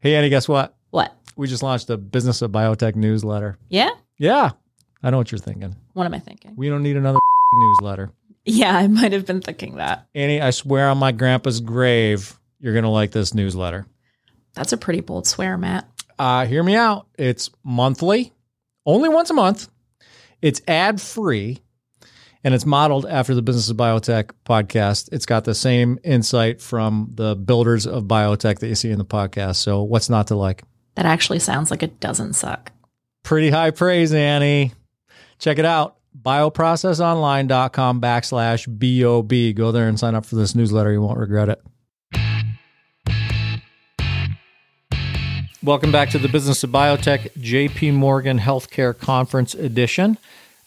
Hey, Annie, guess what? What? We just launched a Business of Biotech newsletter. Yeah? Yeah, I know what you're thinking. What am I thinking? We don't need another newsletter. Yeah, I might have been thinking that. Annie, I swear on my grandpa's grave, you're going to like this newsletter. That's a pretty bold swear, Matt. Uh, hear me out. It's monthly, only once a month. It's ad free, and it's modeled after the Business of Biotech podcast. It's got the same insight from the builders of biotech that you see in the podcast. So, what's not to like? That actually sounds like it doesn't suck. Pretty high praise, Annie. Check it out. Bioprocessonline.com backslash BOB. Go there and sign up for this newsletter. You won't regret it. Welcome back to the Business of Biotech JP Morgan Healthcare Conference Edition.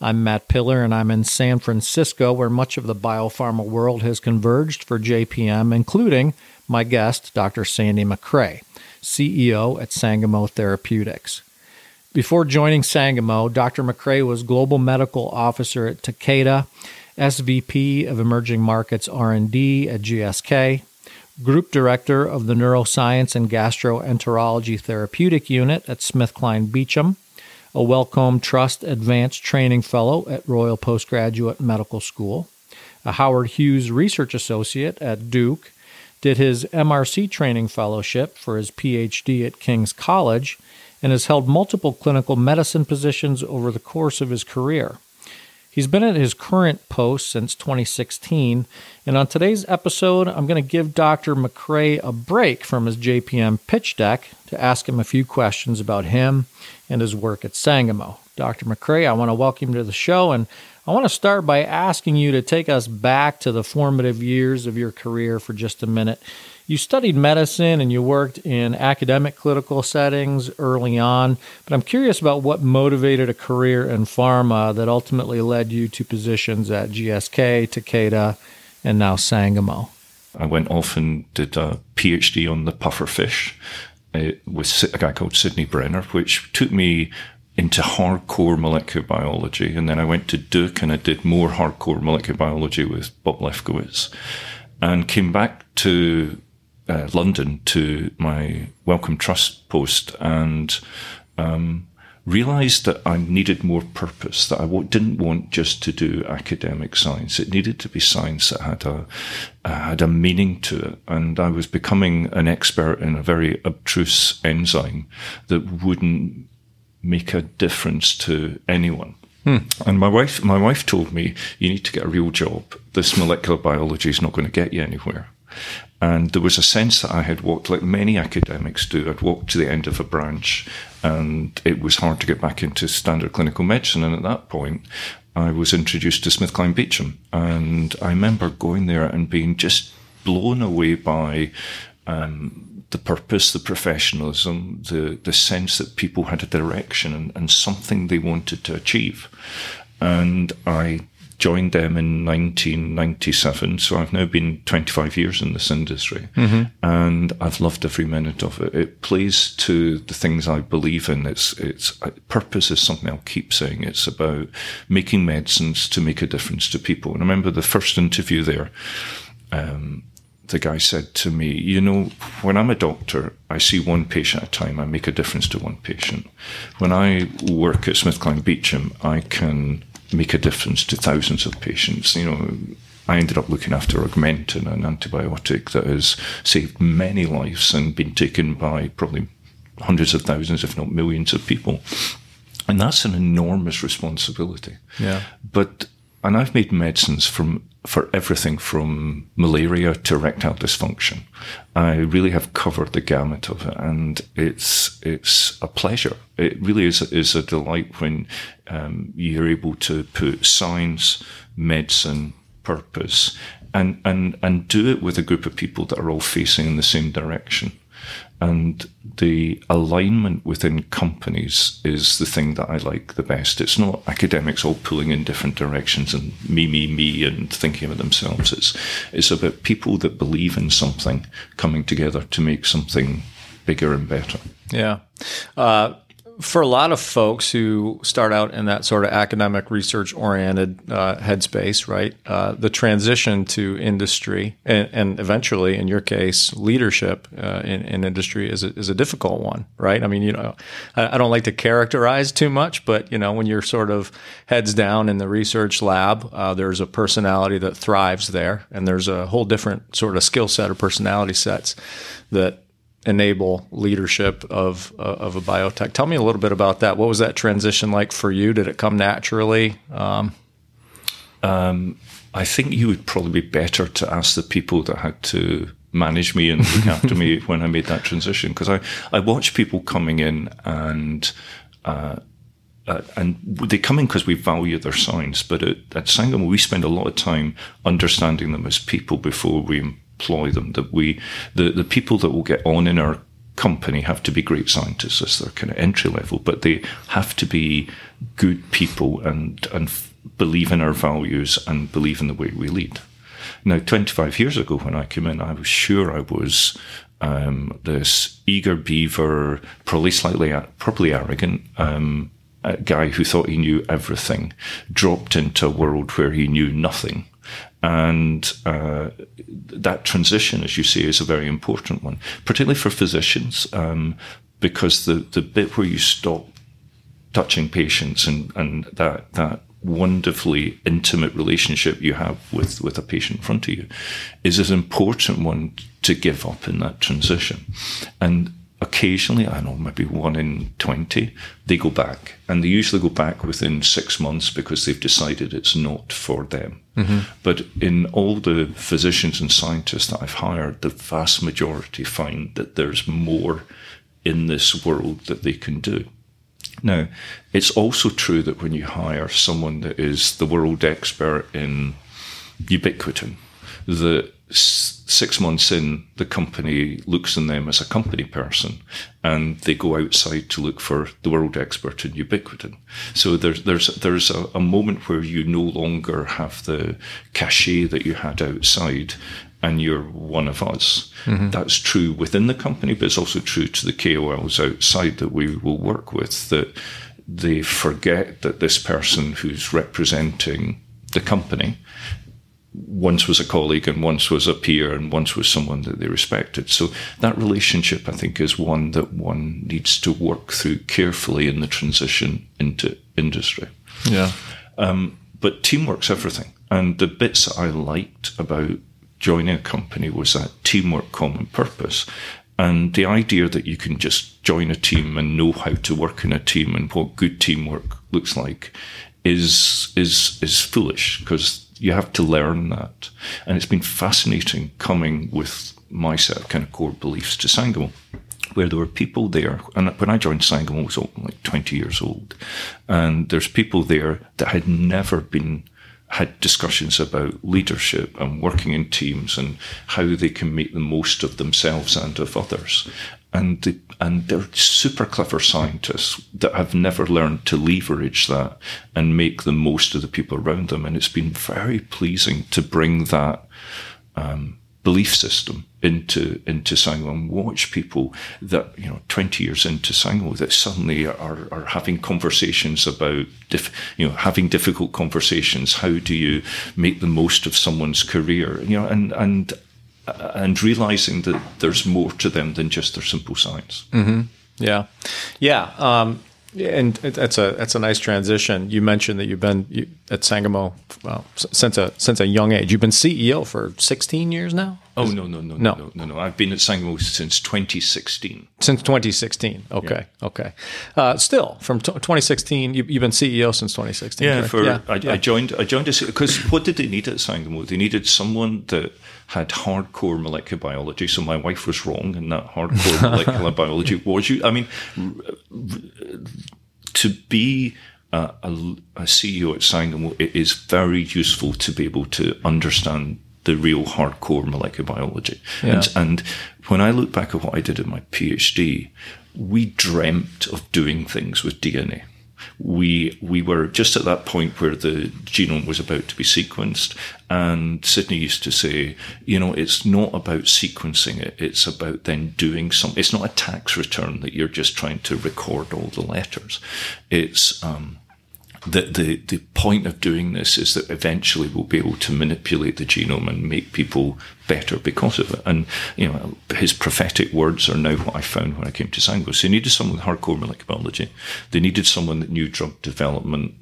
I'm Matt Pillar and I'm in San Francisco, where much of the biopharma world has converged for JPM, including my guest, Dr. Sandy Macrae, CEO at Sangamo Therapeutics. Before joining Sangamo, Dr. Macrae was Global Medical Officer at Takeda, SVP of Emerging Markets R&D at GSK, Group Director of the Neuroscience and Gastroenterology Therapeutic Unit at SmithKline Beecham, a Wellcome Trust Advanced Training Fellow at Royal Postgraduate Medical School, a Howard Hughes Research Associate at Duke, did his MRC training fellowship for his PhD at King's College, and has held multiple clinical medicine positions over the course of his career. He's been at his current post since 2016, and on today's episode, I'm going to give Dr. Macrae a break from his JPM pitch deck to ask him a few questions about him and his work at Sangamo. Dr. Macrae, I want to welcome you to the show, and I want to start by asking you to take us back to the formative years of your career for just a minute. You studied medicine and you worked in academic clinical settings early on, but I'm curious about what motivated a career in pharma that ultimately led you to positions at GSK, Takeda, and now Sangamo. I went off and did a PhD on the pufferfish uh, with a guy called Sydney Brenner, which took me into hardcore molecular biology. And then I went to Duke and I did more hardcore molecular biology with Bob Lefkowitz and came back to uh, London to my Wellcome Trust post and um, realized that I needed more purpose, that I w- didn't want just to do academic science. It needed to be science that had a, uh, had a meaning to it. And I was becoming an expert in a very abstruse enzyme that wouldn't make a difference to anyone. Hmm. And my wife, my wife told me, you need to get a real job. This molecular biology is not going to get you anywhere. And there was a sense that I had walked, like many academics do, I'd walked to the end of a branch and it was hard to get back into standard clinical medicine. And at that point, I was introduced to SmithKline Beecham. And I remember going there and being just blown away by um, the purpose, the professionalism, the, the sense that people had a direction and, and something they wanted to achieve. And I joined them in 1997. So I've now been 25 years in this industry mm-hmm. and I've loved every minute of it. It plays to the things I believe in. It's, it's, purpose is something I'll keep saying. It's about making medicines to make a difference to people. And I remember the first interview there. Um, the guy said to me, You know, when I'm a doctor, I see one patient at a time. I make a difference to one patient. When I work at SmithKline Beecham, I can make a difference to thousands of patients. You know, I ended up looking after Augmentin, an antibiotic that has saved many lives and been taken by probably hundreds of thousands, if not millions of people. And that's an enormous responsibility. Yeah. But and I've made medicines from for everything from malaria to erectile dysfunction. I really have covered the gamut of it, and it's it's a pleasure. It really is is a delight when um, you're able to put science, medicine, purpose, and and and do it with a group of people that are all facing in the same direction. And the alignment within companies is the thing that I like the best. It's not academics all pulling in different directions and me, me, me, and thinking of themselves. It's it's about people that believe in something coming together to make something bigger and better. Yeah. Uh, for a lot of folks who start out in that sort of academic research oriented uh, headspace, right? Uh, the transition to industry and, and, eventually, in your case, leadership uh, in, in, industry is a, is a difficult one, right? I mean, you know, I, I, don't like to characterize too much, but you know, when you're sort of heads down in the research lab, uh, there's a personality that thrives there, and there's a whole different sort of skill set or personality sets that enable leadership of uh, of a biotech. Tell me a little bit about that. What was that transition like for you? Did it come naturally? Um, um, I think you would probably be better to ask the people that had to manage me and look after me when I made that transition because I I watch people coming in and. Uh, uh, and they come in because we value their science, but at, at Sangamo we spend a lot of time understanding them as people before we employ them. That we, the, the people that will get on in our company have to be great scientists as their kind of entry level, but they have to be good people and, and believe in our values and believe in the way we lead. Now, 25 years ago when I came in, I was sure I was um, this eager beaver, probably slightly, probably arrogant, um, guy who thought he knew everything, dropped into a world where he knew nothing and uh, that transition, as you say, is a very important one, particularly for physicians, um, because the, the bit where you stop touching patients and, and that, that wonderfully intimate relationship you have with, with a patient in front of you is an important one to give up in that transition. And occasionally, I know maybe one in 20, they go back. And they usually go back within six months because they've decided it's not for them. Mm-hmm. But in all the physicians and scientists that I've hired, the vast majority find that there's more in this world that they can do. Now, it's also true that when you hire someone that is the world expert in ubiquitin, that six months in, the company looks on them as a company person and they go outside to look for the world expert in ubiquitin. So there's, there's, there's a, a moment where you no longer have the cachet that you had outside and you're one of us. Mm-hmm. That's true within the company, but it's also true to the KOLs outside that we will work with that they forget that this person who's representing the company once was a colleague and once was a peer and once was someone that they respected. So that relationship, I think, is one that one needs to work through carefully in the transition into industry. Yeah. Um, but teamwork's everything. And the bits that I liked about joining a company was that teamwork, common purpose. And the idea that you can just join a team and know how to work in a team and what good teamwork looks like is is is foolish because you have to learn that. And it's been fascinating coming with my set of kind of core beliefs to Sangamo, where there were people there. And when I joined Sangamo, I was like 20 years old. And there's people there that had never been had discussions about leadership and working in teams and how they can make the most of themselves and of others and and they're super clever scientists that have never learned to leverage that and make the most of the people around them. And it's been very pleasing to bring that um, belief system into into Sangamo and watch people that you know 20 years into Sangamo that suddenly are, are having conversations about diff, you know having difficult conversations how do you make the most of someone's career you know and and and realizing that there's more to them than just their simple science. Mm-hmm. Yeah, yeah, um, and that's a that's a nice transition. You mentioned that you've been at Sangamo well, since a since a young age. You've been CEO for 16 years now. Oh no no no no no no no! I've been at Sangamo since 2016. Since 2016. Okay yeah. okay. Uh, still from t- 2016, you, have been CEO since 2016. Yeah, for yeah. I, yeah. I, joined I joined because what did they need at Sangamo? They needed someone that had hardcore molecular biology. So my wife was wrong, and that hardcore molecular biology was you. I mean, to be a, a, a CEO at Sangamo, it is very useful to be able to understand the real hardcore molecular biology. Yeah. And, and when I look back at what I did in my PhD, we dreamt of doing things with DNA. We we were just at that point where the genome was about to be sequenced, and Sydney used to say, you know, it's not about sequencing it; it's about then doing some. It's not a tax return that you're just trying to record all the letters. It's um, the, the, the point of doing this is that eventually we'll be able to manipulate the genome and make people better because of it. And, you know, his prophetic words are now what I found when I came to Sangamo. So they needed someone with hardcore molecular biology. They needed someone that knew drug development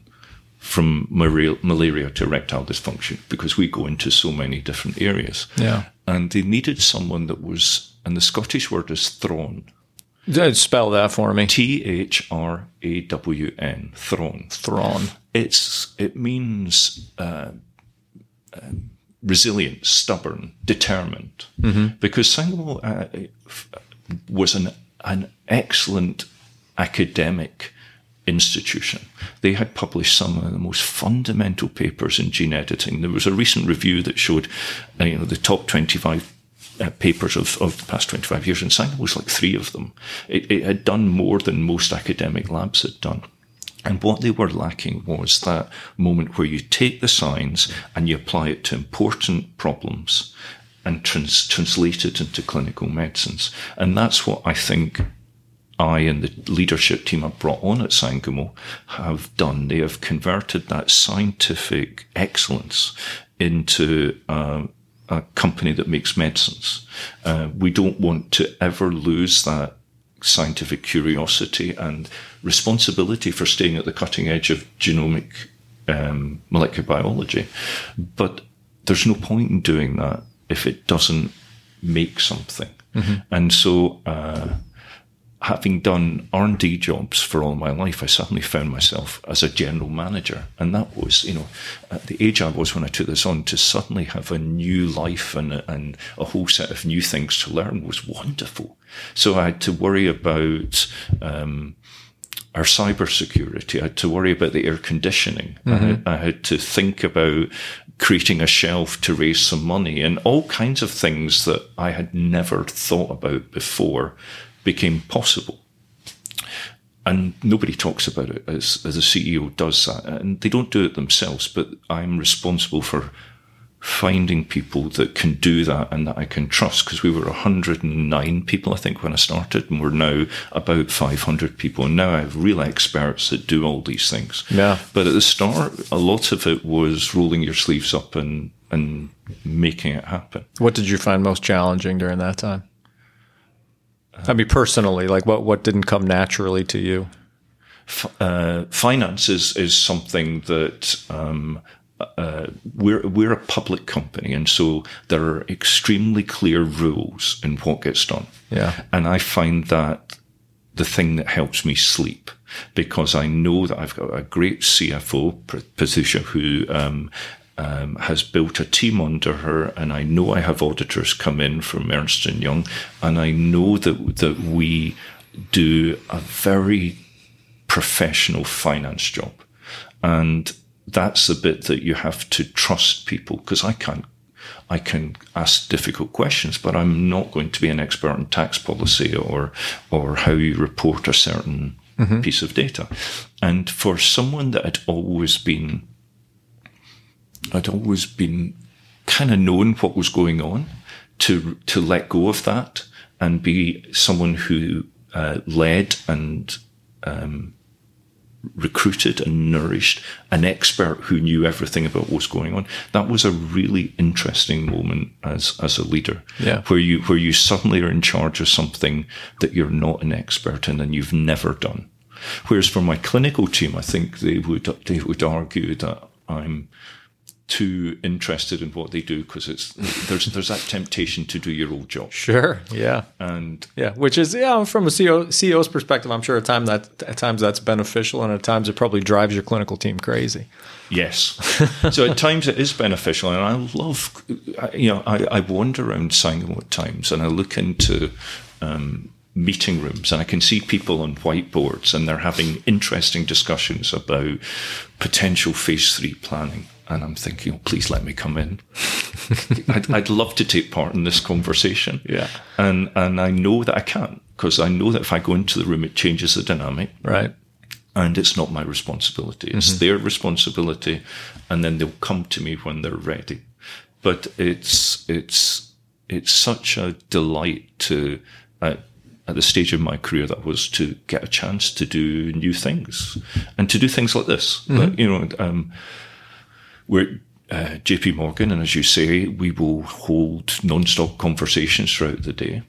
from malaria to erectile dysfunction because we go into so many different areas. Yeah. And they needed someone that was, and the Scottish word is thrawn. Spell that for me. T H R A W N. Thrawn. Thrawn. It's it means uh, uh, resilient, stubborn, determined. Mm-hmm. Because Sangamo uh, was an an excellent academic institution. They had published some of the most fundamental papers in gene editing. There was a recent review that showed, uh, you know, the top twenty-five uh, papers of, of the past 25 years, and Sangamo was like three of them. It, it had done more than most academic labs had done. And what they were lacking was that moment where you take the science and you apply it to important problems and trans- translate it into clinical medicines. And that's what I think I and the leadership team I've brought on at Sangamo have done. They have converted that scientific excellence into uh, a company that makes medicines. Uh, we don't want to ever lose that scientific curiosity and responsibility for staying at the cutting edge of genomic um, molecular biology. But there's no point in doing that if it doesn't make something. Mm-hmm. And so, uh, having done R&D jobs for all my life, I suddenly found myself as a general manager. And that was, you know, at the age I was when I took this on, to suddenly have a new life and, and a whole set of new things to learn was wonderful. So I had to worry about, um, our cybersecurity. I had to worry about the air conditioning. Mm-hmm. I, had, I, had, to think about creating a shelf to raise some money and all kinds of things that I had never thought about before became possible. And nobody talks about it as, as a CEO does that. And they don't do it themselves, but I'm responsible for finding people that can do that and that I can trust because we were 109 people, I think, when I started, and we're now about 500 people. And now I have real experts that do all these things. Yeah. But at the start, a lot of it was rolling your sleeves up and, and making it happen. What did you find most challenging during that time? I mean, personally, like what what didn't come naturally to you? Uh, finance is is something that um, uh, we're we're a public company, and so there are extremely clear rules in what gets done. Yeah, and I find that the thing that helps me sleep because I know that I've got a great CFO, Patricia, who um, um, has built a team under her, and I know I have auditors come in from Ernst and Young, and I know that that we do a very professional finance job, and that's the bit that you have to trust people because I can't. I can ask difficult questions, but I'm not going to be an expert in tax policy or or how you report a certain mm-hmm. piece of data. And for someone that had always been I'd always been kind of known what was going on to to let go of that and be someone who uh, led and um, recruited and nourished an expert who knew everything about what was going on. That was a really interesting moment as as a leader, yeah. where you where you suddenly are in charge of something that you're not an expert in and you've never done. Whereas for my clinical team, I think they would they would argue that I'm too interested in what they do because it's there's there's that temptation to do your old job. Sure. Yeah. And yeah, which is yeah, from a CEO, CEO's perspective, I'm sure at times that at times that's beneficial, and at times it probably drives your clinical team crazy. Yes. so at times it is beneficial, and I love, you know, I, I wander around Sangamo at times, and I look into. Um, meeting rooms and I can see people on whiteboards and they're having interesting discussions about potential phase three planning and I'm thinking, oh, please let me come in. I'd, I'd, love to take part in this conversation. Yeah. And and I know that I can't because I know that if I go into the room, it changes the dynamic. Right. and it's not my responsibility. It's their responsibility, and then they'll come to me when they're ready. But it's it's it's such a delight to at, at the stage of my career that was to get a chance to do new things and to do things like this. But, you know, um, we're uh, JP Morgan, and as you say, we will hold non-stop conversations throughout the day.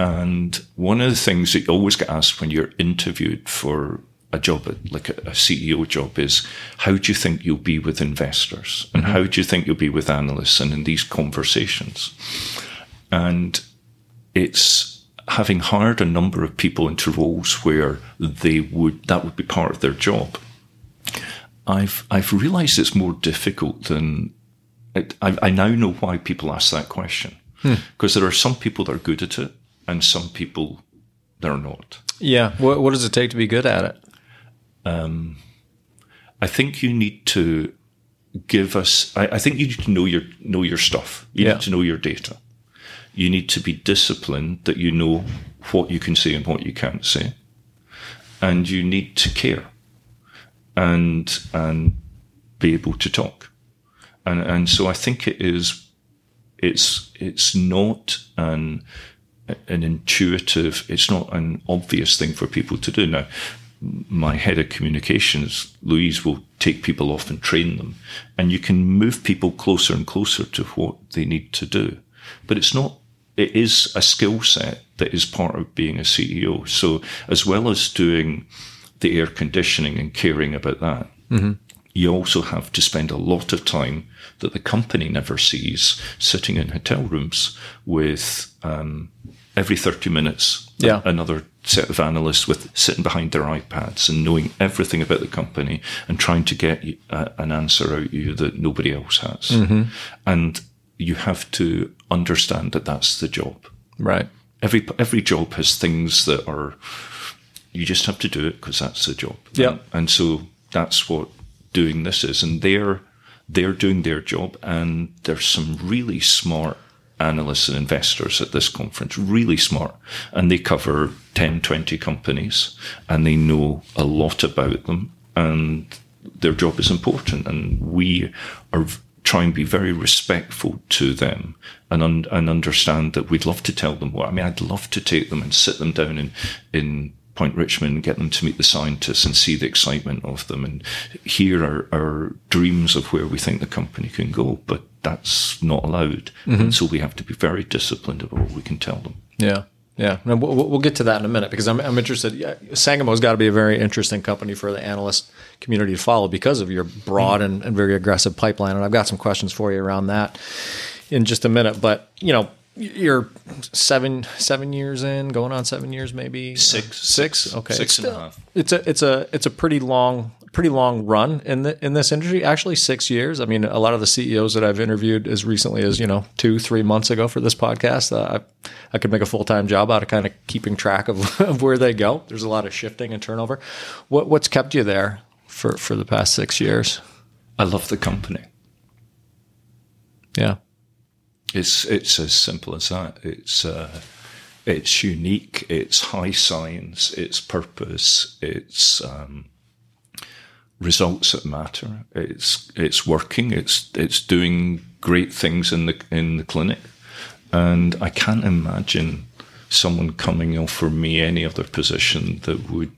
And one of the things that you always get asked when you're interviewed for a job, like a, a CEO job, is how do you think you'll be with investors, and how do you think you'll be with analysts, and in these conversations. And it's having hired a number of people into roles where they would that would be part of their job. I've I've realised it's more difficult than it, I, I now know why people ask that question because there are some people that are good at it and some people that are not. Yeah. What, what does it take to be good at it? Um, I think you need to give us. I, I think you need to know your know your stuff. You Yeah. need to know your data. You need to be disciplined that you know what you can say and what you can't say, and you need to care, and and be able to talk, and and so I think it is. It's it's not an an intuitive. It's not an obvious thing for people to do now my head of communications, Louise, will take people off and train them. And you can move people closer and closer to what they need to do. But it's not, it is a skill set that is part of being a CEO. So as well as doing the air conditioning and caring about that, you also have to spend a lot of time that the company never sees sitting in hotel rooms with um, every 30 minutes Yeah. another set of analysts with sitting behind their iPads and knowing everything about the company and trying to get uh, an answer out of you that nobody else has. And you have to understand that that's the job. Right. Every every job has things that are you just have to do it because that's the job. Yeah. And, and so that's what doing this is. And they're they're doing their job and there's some really smart analysts and investors at this conference, really smart. And they cover 10, 20 companies and they know a lot about them and their job is important. And we are v- try and be very respectful to them and un- and understand that we'd love to tell them what. I mean, I'd love to take them and sit them down in in Point Richmond and get them to meet the scientists and see the excitement of them and hear our, our dreams of where we think the company can go. But that's not allowed, mm-hmm. and so we have to be very disciplined about what we can tell them. Yeah. Yeah. And we'll, we'll get to that in a minute because I'm, I'm interested. Yeah, Sangamo's got to be a very interesting company for the analyst community to follow because of your broad mm-hmm. and, and very aggressive pipeline. And I've got some questions for you around that in just a minute. But, you know, you're seven seven years in, going on seven years maybe Six. six. Six. Okay, Six It's and a half. It's a it's a it's a pretty long pretty long run in the in this industry. Actually, six years. I mean, a lot of the CEOs that I've interviewed as recently as you know two three months ago for this podcast, uh, I I could make a full time job out of kind of keeping track of, of where they go. There's a lot of shifting and turnover. What what's kept you there for for the past six years? I love the company. Yeah. It's it's as simple as that. It's uh, it's unique. It's high science. It's purpose. It's um, results that matter. It's it's working. It's it's doing great things in the in the clinic, and I can't imagine someone coming offer me any other position that would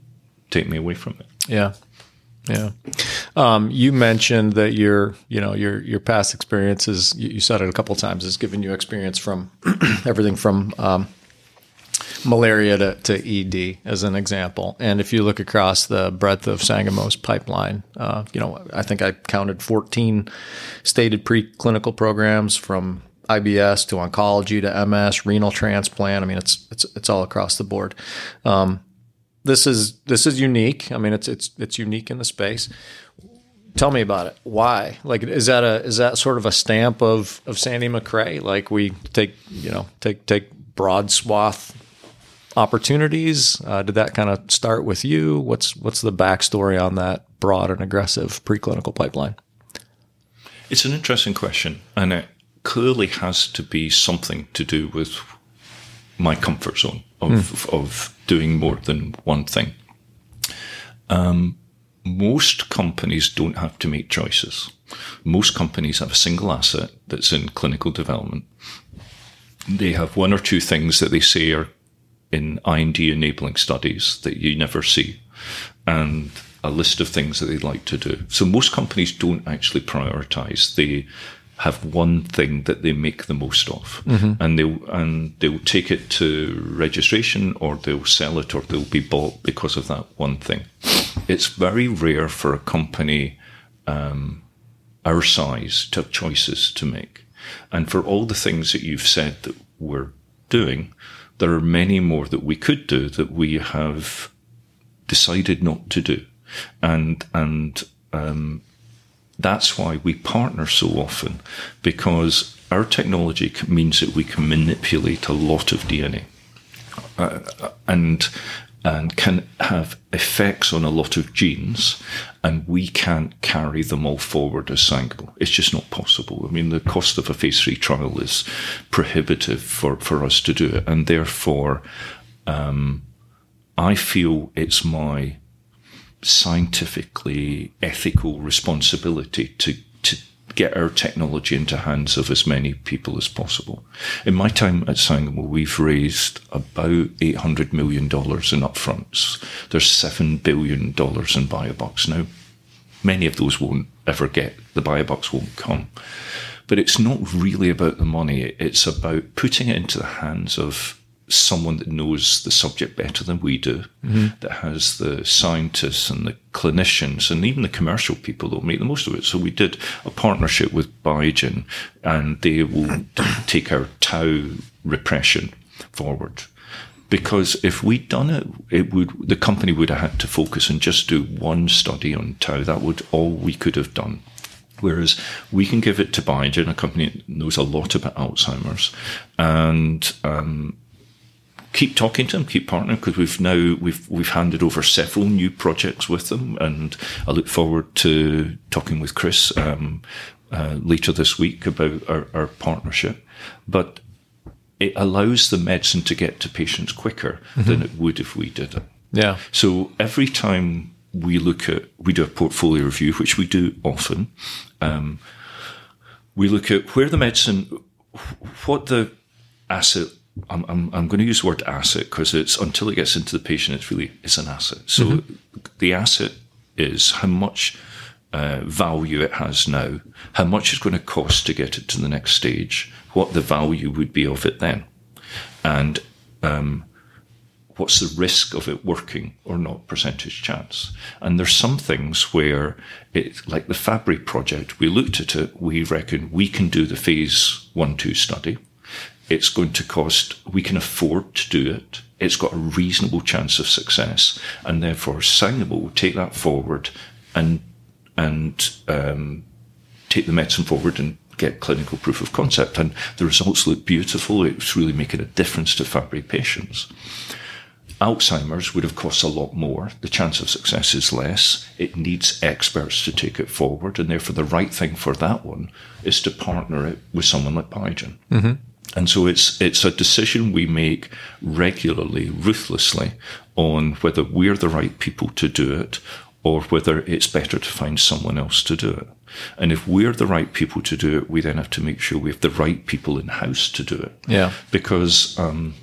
take me away from it. Yeah. Yeah. Um, you mentioned that your, you know, your your past experiences. You, you said it a couple times. Has given you experience from everything from um, malaria to, to ED, as an example. And if you look across the breadth of Sangamo's pipeline, uh, you know, I think I counted 14 stated preclinical programs from IBS to oncology to MS, renal transplant. I mean, it's it's it's all across the board this is this is unique. I mean, it's it's it's unique in the space. Tell me about it. Why? Like, is that a is that sort of a stamp of of Sandy Macrae? Like, we take you know take take broad swath opportunities. Uh, did that kind of start with you? What's what's the backstory on that broad and aggressive preclinical pipeline? It's an interesting question, and it clearly has to be something to do with my comfort zone of of doing more than one thing. Um, most companies don't have to make choices. Most companies have a single asset that's in clinical development. They have one or two things that they say are in IND enabling studies that you never see, and a list of things that they'd like to do. So most companies don't actually prioritize. They have one thing that they make the most of, and they'll and they'll take it to registration, or they'll sell it, or they'll be bought because of that one thing. It's very rare for a company um, our size to have choices to make, and for all the things that you've said that we're doing, there are many more that we could do that we have decided not to do, and and um, that's why we partner so often because our technology means that we can manipulate a lot of DNA uh, and and can have effects on a lot of genes and we can't carry them all forward as Sangamo. It's just not possible. I mean, the cost of a phase three trial is prohibitive for, for us to do it. And therefore, um, I feel it's my scientifically ethical responsibility to to get our technology into hands of as many people as possible. In my time at Sangamo, we've raised about eight hundred million dollars in upfronts. There's seven billion dollars in biobucks now. Many of those won't ever get the biobucks won't come. But it's not really about the money. It's about putting it into the hands of someone that knows the subject better than we do, that has the scientists and the clinicians and even the commercial people that will make the most of it. So we did a partnership with Biogen and they will take our tau repression forward. Because if we'd done it, it would the company would have had to focus and just do one study on tau. That would all we could have done. Whereas we can give it to Biogen, a company that knows a lot about Alzheimer's, and um, keep talking to them, keep partnering because we've now we've we've handed over several new projects with them, and I look forward to talking with Chris um, uh, later this week about our, our partnership. But it allows the medicine to get to patients quicker than it would if we did it. Yeah. So every time we look at, we do a portfolio review, which we do often. Um, we look at where the medicine, what the asset. I'm, I'm, I'm going to use the word asset because it's until it gets into the patient, it's really it's an asset. So the asset is how much uh, value it has now, how much it's going to cost to get it to the next stage, what the value would be of it then, and um, what's the risk of it working or not percentage chance. And there's some things where it like the fabry project we looked at it we reckon we can do the phase one two study it's going to cost we can afford to do it. It's got a reasonable chance of success and therefore Sangamo will take that forward and and um, take the medicine forward and get clinical proof of concept. And the results look beautiful. It's really making a difference to fabry patients. Alzheimer's would have cost a lot more. The chance of success is less. It needs experts to take it forward, and therefore the right thing for that one is to partner it with someone like Biogen. And so it's it's a decision we make regularly, ruthlessly, on whether we're the right people to do it or whether it's better to find someone else to do it. And if we're the right people to do it, we then have to make sure we have the right people in house to do it Yeah. because um,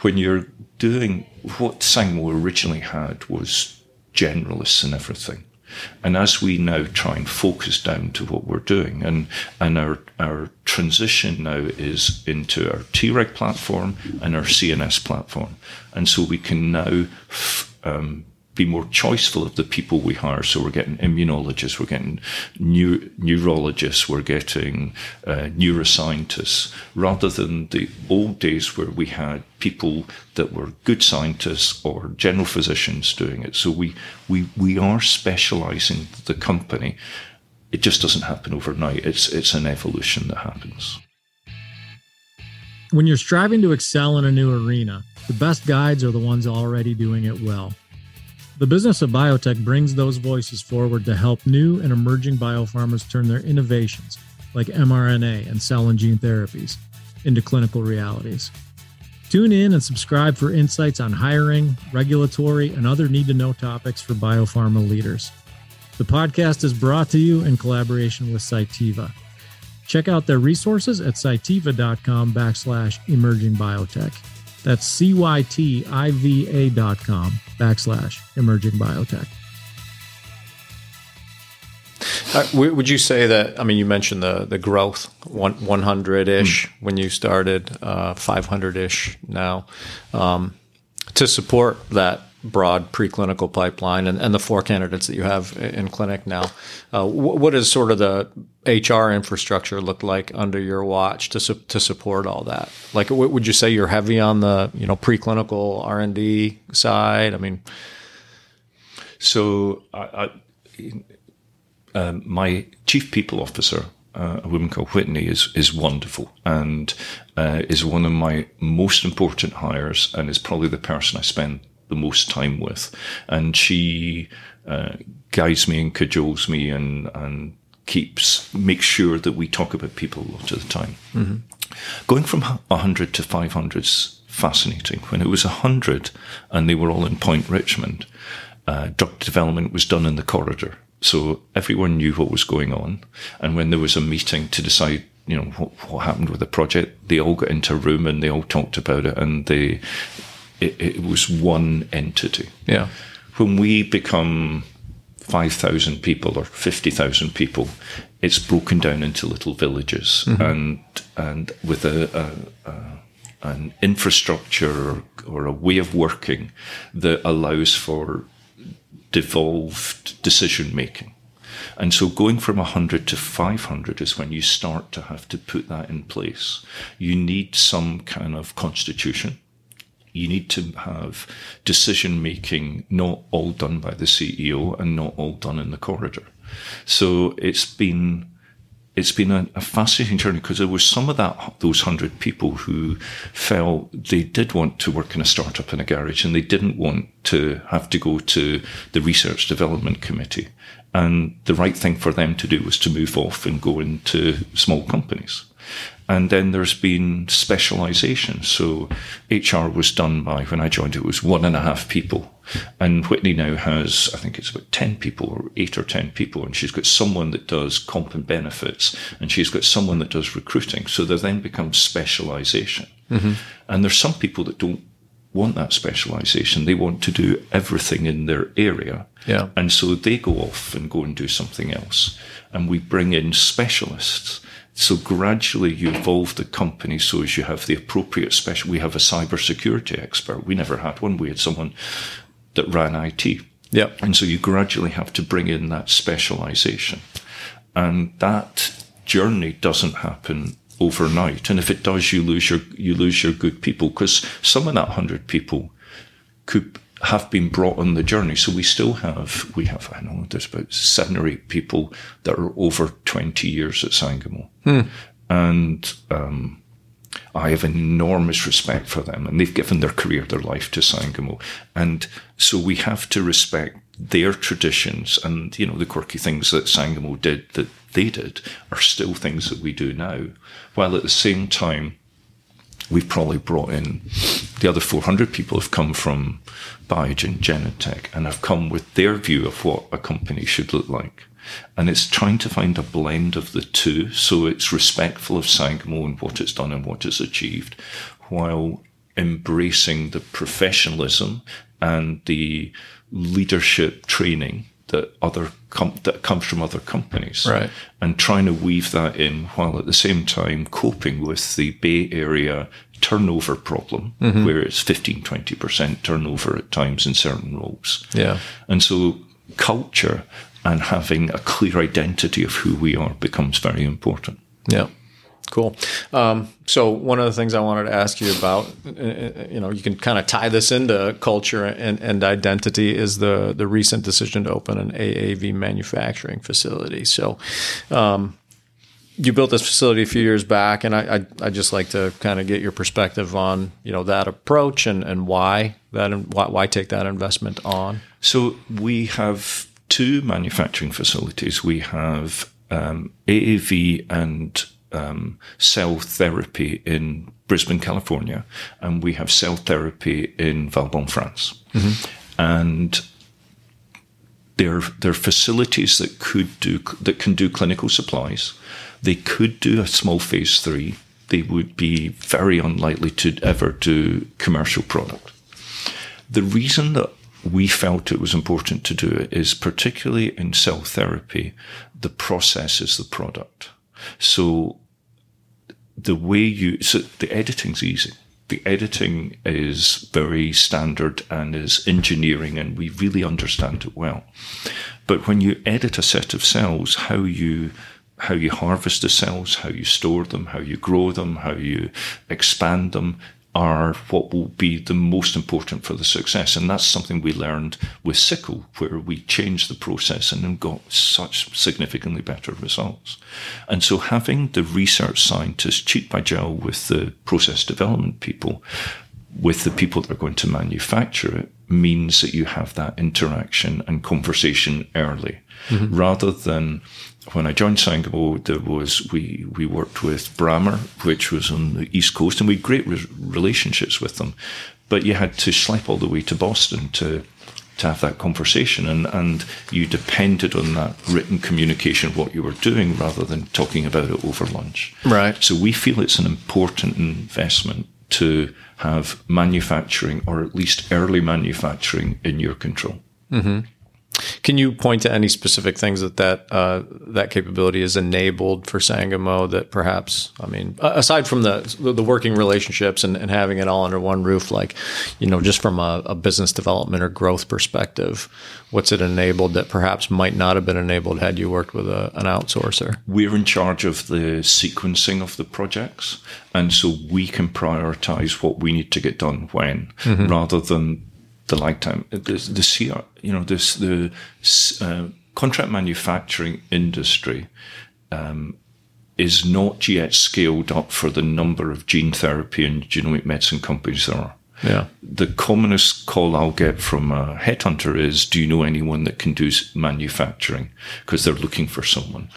when you're doing what Sangamo originally had was generalists and everything. And as we now try and focus down to what we're doing, and, and our, our transition now is into our T-Reg platform and our CNS platform. And so we can now f- um, be more choiceful of the people we hire. So we're getting immunologists, we're getting neu- neurologists, we're getting uh, neuroscientists, rather than the old days where we had people that were good scientists or general physicians doing it. So we we we are specialising the company. It just doesn't happen overnight. It's it's an evolution that happens. When you're striving to excel in a new arena, the best guides are the ones already doing it well. The business of biotech brings those voices forward to help new and emerging biopharmas turn their innovations, like mRNA and cell and gene therapies, into clinical realities. Tune in and subscribe for insights on hiring, regulatory, and other need to know topics for biopharma leaders. The podcast is brought to you in collaboration with Cytiva. Check out their resources at cytiva.com backslash emerging biotech. That's C-Y-T-I-V-A dot com backslash emerging biotech. Uh, would you say that? I mean, you mentioned the the growth one one hundred ish Hmm. when you started, uh, five hundred ish now. Um, to support that broad preclinical pipeline and, and the four candidates that you have in clinic now, uh, what does sort of the HR infrastructure look like under your watch to su- to support all that? Like, w- would you say you're heavy on the you know preclinical R and D side? I mean, So I, I, um, my chief people officer, uh, a woman called Whitney, is is wonderful and uh, is one of my most important hires, and is probably the person I spend the most time with. And she uh, guides me and cajoles me and and keeps makes sure that we talk about people a lot of the time. Going from 100 to 500 is fascinating. When it was 100 and they were all in Point Richmond, uh, drug development was done in the corridor. So everyone knew what was going on. And when there was a meeting to decide, you know, what, what happened with the project, they all got into a room and they all talked about it and they, it, it was one entity yeah, when we become 5,000 people or 50,000 people, it's broken down into little villages mm-hmm. and and with a, a, a an infrastructure or, or a way of working that allows for devolved decision making. And so going from 100 to 500 is when you start to have to put that in place. You need some kind of constitution you need to have decision making not all done by the CEO and not all done in the corridor. So it's been it's been a, a fascinating journey because there was some of that those hundred people who felt they did want to work in a startup in a garage and they didn't want to have to go to the research development committee. And the right thing for them to do was to move off and go into small companies. And then there's been specialization. So HR was done by, when I joined, it was one and a half people. And Whitney now has, I think it's about 10 people or eight or 10 people. And she's got someone that does comp and benefits and she's got someone that does recruiting. So there then becomes specialization. Mm-hmm. And there's some people that don't want that specialization. They want to do everything in their area. Yeah. And so they go off and go and do something else. And we bring in specialists. So gradually you evolve the company so as you have the appropriate special. We have a cybersecurity expert. We never had one. We had someone that ran IT. yeah, And so you gradually have to bring in that specialization. And that journey doesn't happen overnight. And if it does, you lose your, you lose your good people because some of that hundred people could have been brought on the journey. So we still have, we have, I know there's about seven or eight people that are over 20 years at Sangamo. And, um, I have enormous respect for them and they've given their career, their life to Sangamo. And so we have to respect their traditions and, you know, the quirky things that Sangamo did that they did are still things that we do now. While at the same time, we've probably brought in the other 400 people have come from Biogen, Genentech, and have come with their view of what a company should look like. And it's trying to find a blend of the two. So it's respectful of Sangamo and what it's done and what it's achieved, while embracing the professionalism and the leadership training that other com- that comes from other companies Right. and trying to weave that in while at the same time coping with the Bay Area turnover problem, mm-hmm. where it's 15, 20% turnover at times in certain roles. yeah. And so culture and having a clear identity of who we are becomes very important. Yeah. Cool. Um, so one of the things I wanted to ask you about, uh, uh, you know, you can kind of tie this into culture and, and identity is the the recent decision to open an AAV manufacturing facility. So, um, you built this facility a few years back, and I I I just like to kind of get your perspective on you know that approach and and why that why why take that investment on. So we have two manufacturing facilities. We have um, AAV and um, cell therapy in Brisbane, California, and we have cell therapy in Valbonne, France. And they're, they're facilities that could do that can do clinical supplies. They could do a small phase three. They would be very unlikely to ever do commercial product. The reason that we felt it was important to do it is particularly in cell therapy, the process is the product. So the way you, so the editing's easy. The editing is very standard and is engineering and we really understand it well. But when you edit a set of cells, how you how you harvest the cells, how you store them, how you grow them, how you expand them, are what will be the most important for the success. And that's something we learned with sickle, where we changed the process and then got such significantly better results. And so having the research scientists cheek by jowl with the process development people, with the people that are going to manufacture it, means that you have that interaction and conversation early, mm-hmm. rather than when I joined Sangamo, there was we we worked with Brammer, which was on the east coast, and we had great re- relationships with them. But you had to schlep all the way to Boston to to have that conversation, and and you depended on that written communication of what you were doing rather than talking about it over lunch. Right. So we feel it's an important investment to have manufacturing, or at least early manufacturing, in your control. Mm-hmm. Can you point to any specific things that that uh, that capability is enabled for Sangamo that perhaps, I mean, aside from the the working relationships and, and having it all under one roof, like, you know, just from a, a, business development or growth perspective, what's it enabled that perhaps might not have been enabled had you worked with a, an outsourcer? We're in charge of the sequencing of the projects, and so we can prioritize what we need to get done when, mm-hmm. rather than the lifetime. The, the CR, you know, this the uh, contract manufacturing industry um, is not yet scaled up for the number of gene therapy and genomic medicine companies there are. Yeah. The commonest call I'll get from a headhunter is, "Do you know anyone that can do manufacturing?" Because they're looking for someone.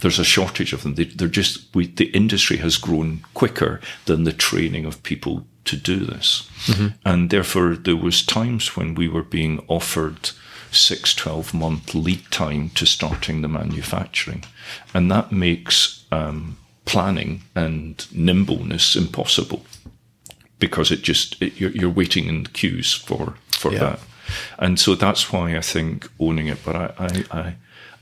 There's a shortage of them. They, are just we, the industry has grown quicker than the training of people to do this. Mm-hmm. And therefore, there was times when we were being offered six, 12 month lead time to starting the manufacturing. And that makes um, planning and nimbleness impossible because it just, it, you're, you're, waiting in queues for, for yeah. that. And so that's why I think owning it, but I, I, I,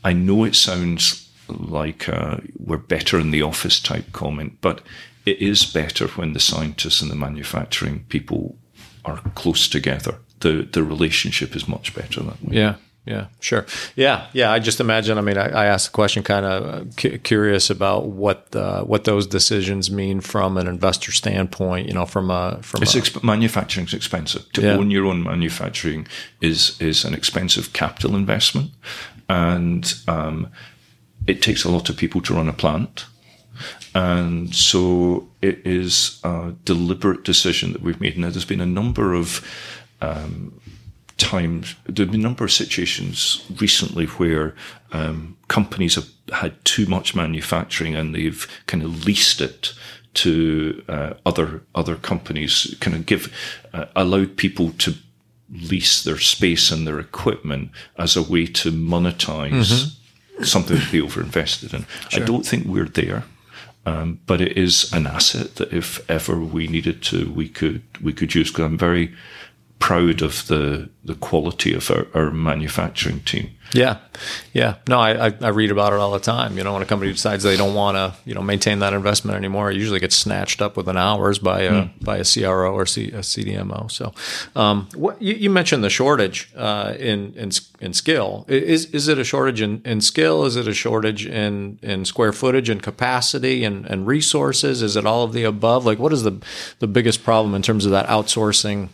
I know it sounds like uh, we're better in the office type comment, but it is better when the scientists and the manufacturing people are close together. The the relationship is much better that way. Yeah. Yeah, sure. Yeah, yeah. I just imagine. I mean, I, I asked the question, kind of cu- curious about what uh, what those decisions mean from an investor standpoint. You know, from a from it's a, manufacturing is expensive. To yeah. own your own manufacturing is is an expensive capital investment, and um, it takes a lot of people to run a plant. And so it is a deliberate decision that we've made. Now, there's been a number of um, times, there have been a number of situations recently where um, companies have had too much manufacturing and they've kind of leased it to uh, other other companies, kind of give uh, allowed people to lease their space and their equipment as a way to monetize mm-hmm. something that they overinvested in. Sure. I don't think we're there. Um, but it is an asset that if ever we needed to, we could we could use. Because I'm very proud of the the quality of our, our manufacturing team. Yeah, yeah. No, I, I read about it all the time. You know, when a company decides they don't want to, you know, maintain that investment anymore, it usually gets snatched up within hours by a mm. by a CRO or C, a CDMO. So, um, what you, you, mentioned the shortage uh, in in in skill. Is is it a shortage in, in skill? Is it a shortage in in square footage and capacity and, and resources? Is it all of the above? Like, what is the the biggest problem in terms of that outsourcing?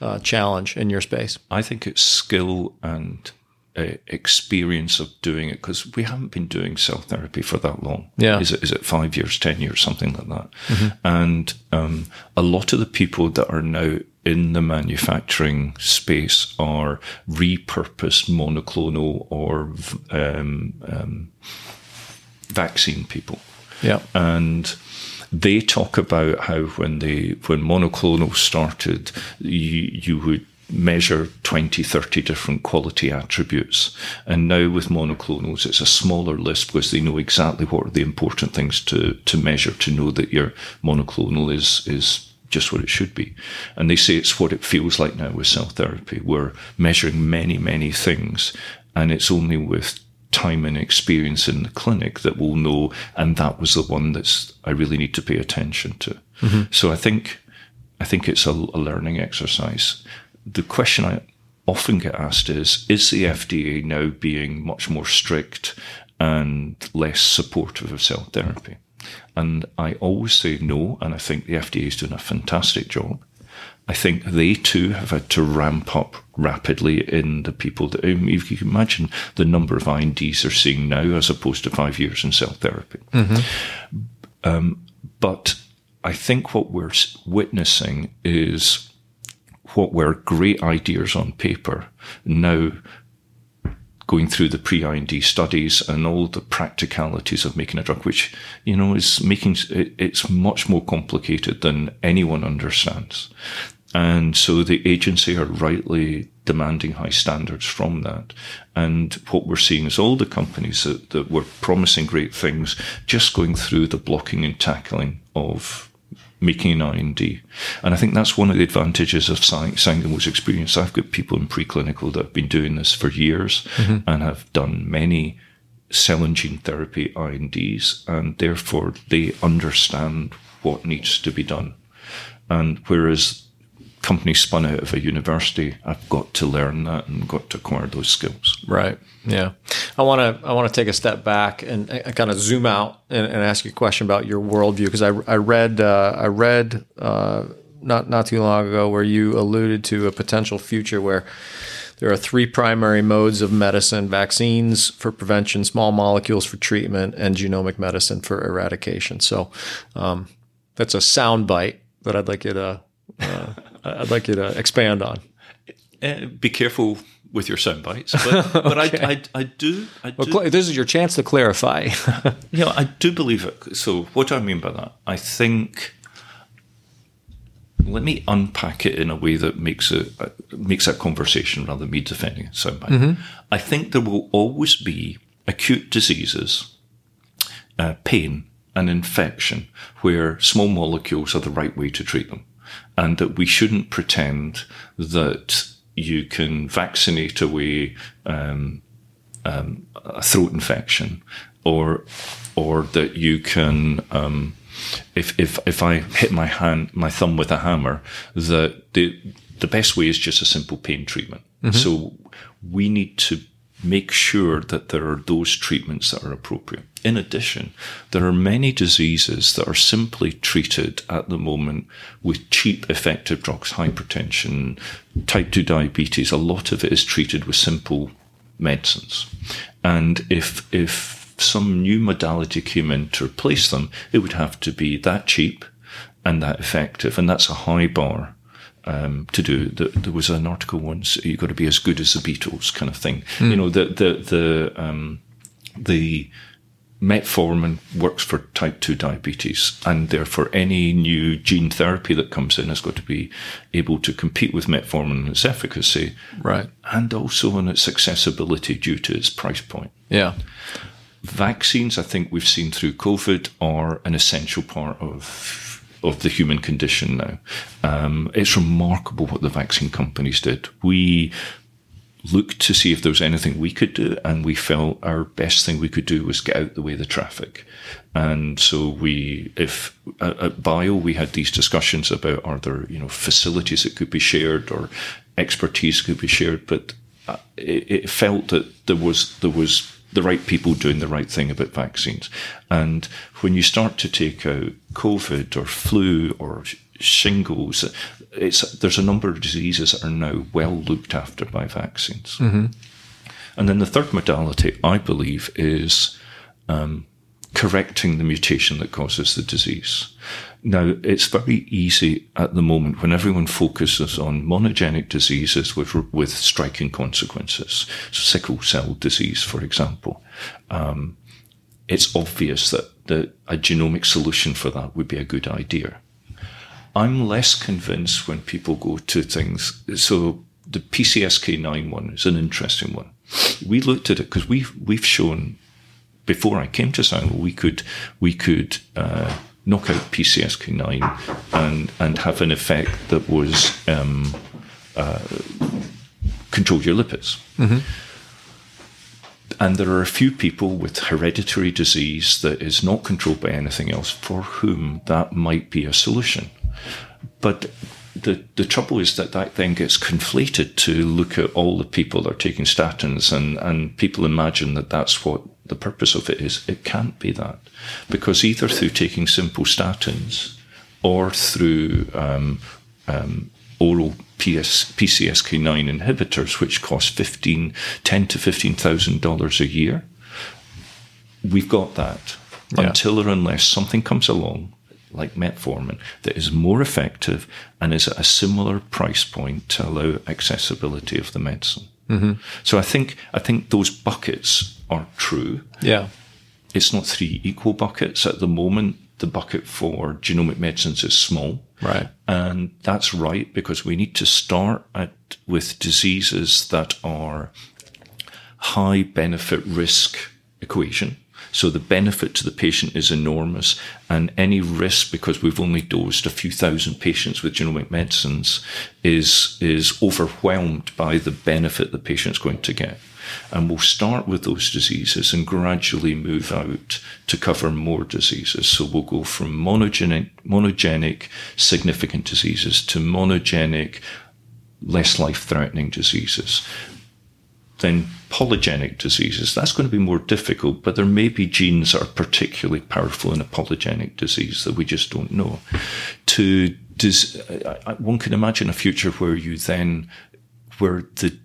Uh, challenge in your space? I think it's skill and uh, experience of doing it because we haven't been doing cell therapy for that long. Yeah, is it is it five years, ten years, something like that? Mm-hmm. And um, a lot of the people that are now in the manufacturing space are repurposed monoclonal or um, um, vaccine people. Yeah, and they talk about how when they when monoclonal started, you you would measure 20, 30 different quality attributes. And now with monoclonals, it's a smaller list because they know exactly what are the important things to, to measure to know that your monoclonal is, is just what it should be. And they say it's what it feels like now with cell therapy. We're measuring many, many things, and it's only with time and experience in the clinic that we'll know, and that was the one that's I really need to pay attention to. Mm-hmm. So I think I think it's a, a learning exercise. The question I often get asked is Is the FDA now being much more strict and less supportive of cell therapy? And I always say no, and I think the FDA is doing a fantastic job. I think they too have had to ramp up rapidly in the people that, um, if you can imagine the number of INDs they're seeing now as opposed to five years in cell therapy. Mm-hmm. Um, but I think what we're witnessing is what were great ideas on paper now going through the pre-IND studies and all the practicalities of making a drug, which, you know, is making, it's much more complicated than anyone understands. And so the agency are rightly demanding high standards from that. And what we're seeing is all the companies that, that were promising great things just going through the blocking and tackling of making an IND. And I think that's one of the advantages of Sangamo's experience. I've got people in preclinical that have been doing this for years mm-hmm. and have done many cell and gene therapy INDs, and therefore they understand what needs to be done. And whereas company spun out of a university, I've got to learn that and got to acquire those skills. Right. Yeah. I want to I want to take a step back and, kind of zoom out and, and, ask you a question about your worldview because I, I read uh, I read uh, not not too long ago where you alluded to a potential future where there are three primary modes of medicine vaccines for prevention, small molecules for treatment, and genomic medicine for eradication. So um, that's a sound bite that I'd like you to uh, I'd like you to expand on. Uh, be careful with your sound bites, but, but. I, I, I, do. I do well, this is your chance to clarify. you know, I do believe it. So, what do I mean by that? I think. Let me unpack it in a way that makes it makes that conversation rather than me defending it. Soundbite. Mm-hmm. I think there will always be acute diseases, uh, pain, and infection where small molecules are the right way to treat them and that we shouldn't pretend that you can vaccinate away um, um, a throat infection or or that you can um, if if if I hit my hand my thumb with a hammer that the the best way is just a simple pain treatment. Mm-hmm. So we need to make sure that there are those treatments that are appropriate. In addition, there are many diseases that are simply treated at the moment with cheap, effective drugs, hypertension, type 2 diabetes. A lot of it is treated with simple medicines. And if, if some new modality came in to replace them, it would have to be that cheap and that effective. And that's a high bar um, to do. The, there was an article once. You've got to be as good as the Beatles, kind of thing. Mm. You know, the the the um, the metformin works for type 2 diabetes and therefore any new gene therapy that comes in has got to be able to compete with metformin and its efficacy right and also on its accessibility due to its price point yeah vaccines i think we've seen through covid are an essential part of of the human condition now. Um, it's remarkable what the vaccine companies did. We looked to see if there was anything we could do, and we felt our best thing we could do was get out the way of the traffic. And so we, if at, Bio, we had these discussions about are there you know facilities that could be shared or expertise could be shared, but uh, it, it felt that there was there was the right people doing the right thing about vaccines. And when you start to take out COVID or flu or shingles, it's, there's a number of diseases that are now well looked after by vaccines. Mm-hmm. And then the third modality, I believe, is um, correcting the mutation that causes the disease. Now, it's very easy at the moment when everyone focuses on monogenic diseases with, with striking consequences, sickle cell disease, for example. Um, it's obvious that, that a genomic solution for that would be a good idea. I'm less convinced when people go to things. So the PCSK9 one is an interesting one. We looked at it because we've we've shown before I came to Sangamo we could we could uh, knock out PCSK9 and and have an effect that was um, uh, control your lipids. And there are a few people with hereditary disease that is not controlled by anything else for whom that might be a solution. But the, the trouble is that that then gets conflated to look at all the people that are taking statins, and, and people imagine that that's what the purpose of it is. It can't be that. Because either through taking simple statins or through um, um, oral PS, PCSK9 inhibitors, which cost 15, 10 to $15,000 a year, we've got that Yeah. until or unless something comes along like metformin that is more effective and is at a similar price point to allow accessibility of the medicine. Mm-hmm. So I think I think those buckets are true. Yeah. It's not three equal buckets at the moment. The bucket for genomic medicines is small. Right. And that's right because we need to start at, with diseases that are high benefit risk equation. So the benefit to the patient is enormous, and any risk because we've only dosed a few thousand patients with genomic medicines is is overwhelmed by the benefit the patient's going to get. And we'll start with those diseases and gradually move out to cover more diseases. So we'll go from monogenic, monogenic significant diseases to monogenic, less life threatening diseases then polygenic diseases, that's going to be more difficult, but there may be genes that are particularly powerful in a polygenic disease that we just don't know. To I- one can imagine a future where you then, where the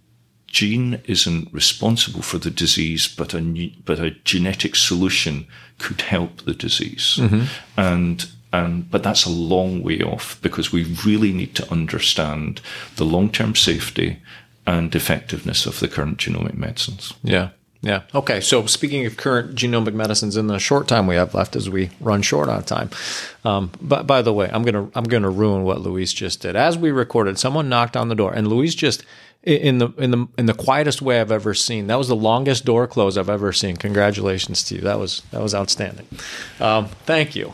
gene isn't responsible for the disease, but a new, but a genetic solution could help the disease, mm-hmm. and and but that's a long way off because we really need to understand the long term safety and effectiveness of the current genomic medicines. Yeah. Yeah. Okay. So speaking of current genomic medicines, in the short time we have left, as we run short on time, um, but by the way, I'm gonna I'm gonna ruin what Louise just did. As we recorded, someone knocked on the door, and Louise just in the in the in the quietest way I've ever seen. That was the longest door close I've ever seen. Congratulations to you. That was that was outstanding. Um, thank you.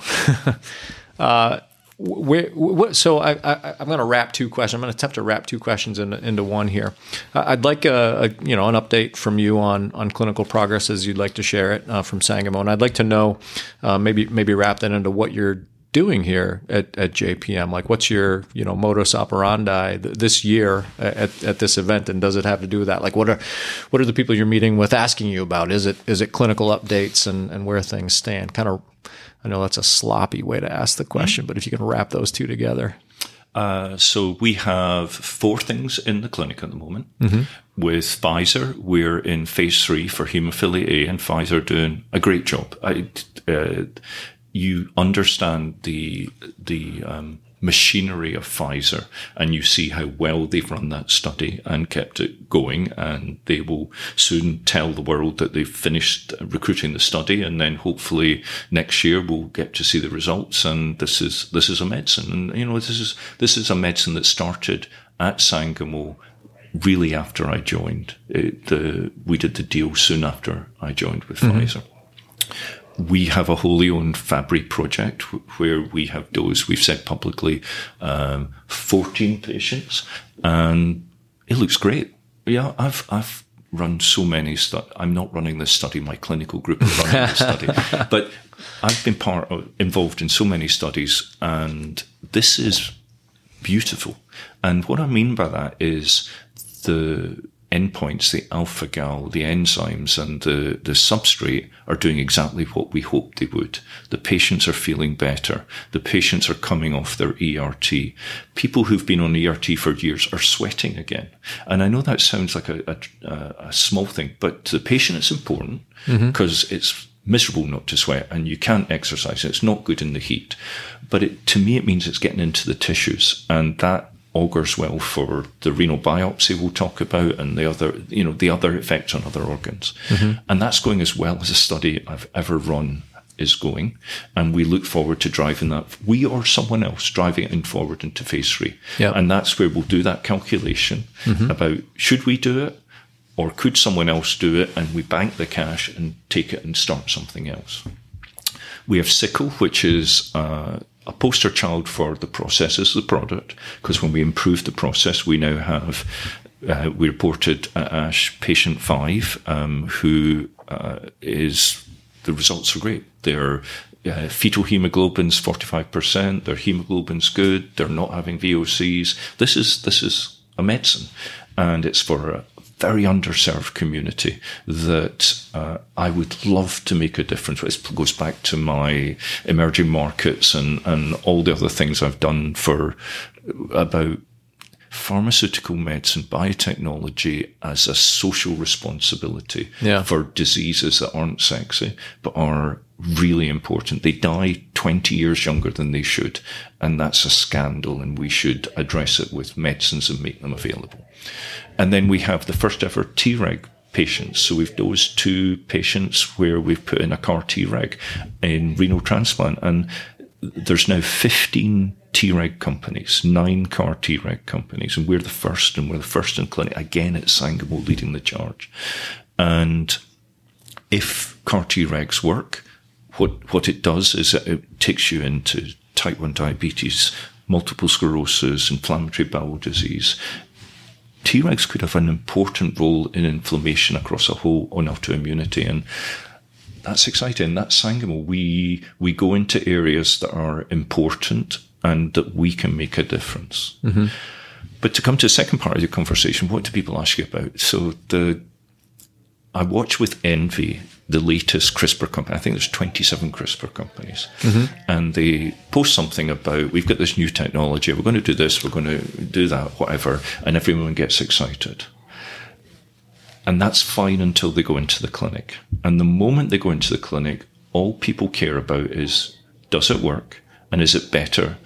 uh, where, what, so I, I'm going to wrap two questions. I'm going to attempt to wrap two questions into, into one here. I'd like a, a you know an update from you on on clinical progress as you'd like to share it uh, from Sangamo, and I'd like to know uh, maybe maybe wrap that into what you're doing here at, at JPM. Like, what's your you know modus operandi th- this year at, at this event, and does it have to do with that? Like, what are what are the people you're meeting with asking you about? Is it is it clinical updates and and where things stand? Kind of. I know that's a sloppy way to ask the question, but if you can wrap those two together. Uh, so we have four things in the clinic at the moment. With Pfizer, we're in phase three for hemophilia A, and Pfizer doing a great job. I, uh, you understand the the um, machinery of Pfizer, and you see how well they've run that study and kept it going. And they will soon tell the world that they've finished recruiting the study, and then hopefully next year we'll get to see the results. And this is this is a medicine, and you know this is this is a medicine that started at Sangamo really after I joined. It, the, we did the deal soon after I joined with mm-hmm. Pfizer we have a wholly owned Fabry project where we have dosed, we've said publicly, um, 14 patients, and it looks great. Yeah, I've, I've run so many stu- I'm not running this study, my clinical group is running the study, but I've been part of, involved in so many studies, and this is beautiful. And what I mean by that is the endpoints, the alpha gal, the enzymes, and the, the substrate are doing exactly what we hoped they would. The patients are feeling better. The patients are coming off their ERT. People who've been on ERT for years are sweating again. And I know that sounds like a, a, a small thing, but to the patient it's important mm-hmm. because it's miserable not to sweat and you can't exercise. It's not good in the heat. But it, to me, it means it's getting into the tissues and that augurs well for the renal biopsy we'll talk about and the other, you know, the other effects on other organs. And that's going as well as a study I've ever run is going, and we look forward to driving that. We or someone else driving it forward into phase three, Yeah. and that's where we'll do that calculation about should we do it or could someone else do it, and we bank the cash and take it and start something else. We have Sickle, which is uh, a poster child for the processes of the product, because when we improve the process, we now have, uh, we reported at ASH patient five, um, who uh, is, the results are great. Their uh, fetal hemoglobin's 45%, their hemoglobin's good, they're not having VOCs. This is, this is a medicine, and it's for a very underserved community that uh, I would love to make a difference. It goes back to my emerging markets and, and all the other things I've done for about pharmaceutical medicine, biotechnology as a social responsibility Yeah. for diseases that aren't sexy but are really important. They die 20 years younger than they should, and that's a scandal, and we should address it with medicines and make them available. And then we have the first ever Treg patients. So we've dosed two patients where we've put in a CAR Treg in renal transplant, and there's now 15 Treg companies, nine CAR Treg companies, and we're the first, and we're the first in clinic. Again, it's Sangamo leading the charge. And if CAR Tregs work, what, what it does is that it takes you into type 1 diabetes, multiple sclerosis, inflammatory bowel disease. Tregs could have an important role in inflammation across a whole on autoimmunity. And that's exciting. That's Sangamo. We we go into areas that are important and that we can make a difference. Mm-hmm. But to come to the second part of your conversation, what do people ask you about? So the I watch with envy the latest CRISPR company. I think there's 27 CRISPR companies, mm-hmm. and they post something about we've got this new technology. We're going to do this. We're going to do that. Whatever, and everyone gets excited. And that's fine until they go into the clinic. And the moment they go into the clinic, all people care about is does it work and is it better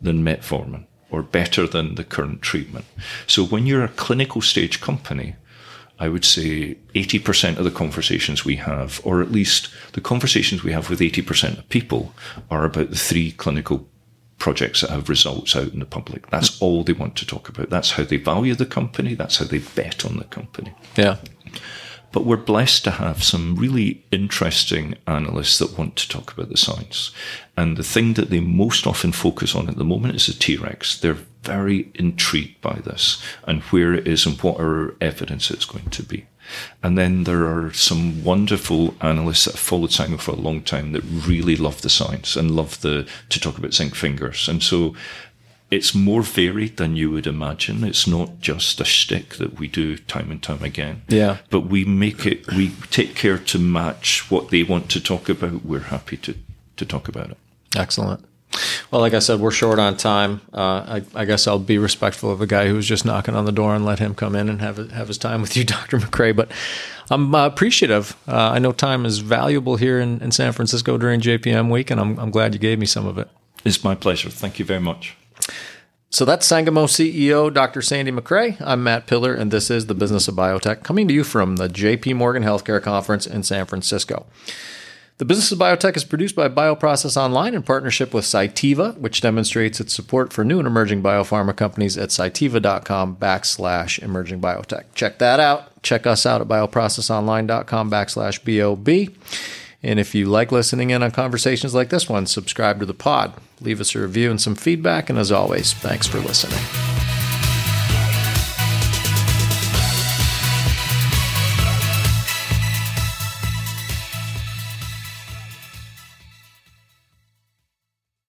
than metformin or better than the current treatment? So when you're a clinical stage company, I would say 80% of the conversations we have, or at least the conversations we have with 80% of people, are about the three clinical projects that have results out in the public. That's all they want to talk about. That's how they value the company. That's how they bet on the company. Yeah. But we're blessed to have some really interesting analysts that want to talk about the science. And the thing that they most often focus on at the moment is the Tregs. They're very intrigued by this and where it is and what our evidence it's going to be. And then there are some wonderful analysts that have followed Sangamo for a long time that really love the science and love the to talk about zinc fingers. And so it's more varied than you would imagine. It's not just a shtick that we do time and time again. Yeah. But we make it, we take care to match what they want to talk about. We're happy to, to talk about it. Excellent. Well, like I said, we're short on time. Uh, I, I guess I'll be respectful of a guy who was just knocking on the door and let him come in and have have his time with you, Dr. Macrae. But I'm uh, appreciative. Uh, I know time is valuable here in, in San Francisco during JPM week, and I'm, I'm glad you gave me some of it. It's my pleasure. Thank you very much. So that's Sangamo CEO Dr. Sandy Macrae. I'm Matt Pillar, and this is the Business of Biotech, coming to you from the JP Morgan Healthcare Conference in San Francisco. The Business of Biotech is produced by Bioprocess Online in partnership with Cytiva, which demonstrates its support for new and emerging biopharma companies at cytiva.com backslash emerging biotech. Check that out. Check us out at bioprocessonline.com backslash BOB. And if you like listening in on conversations like this one, subscribe to the pod, leave us a review and some feedback. And as always, thanks for listening.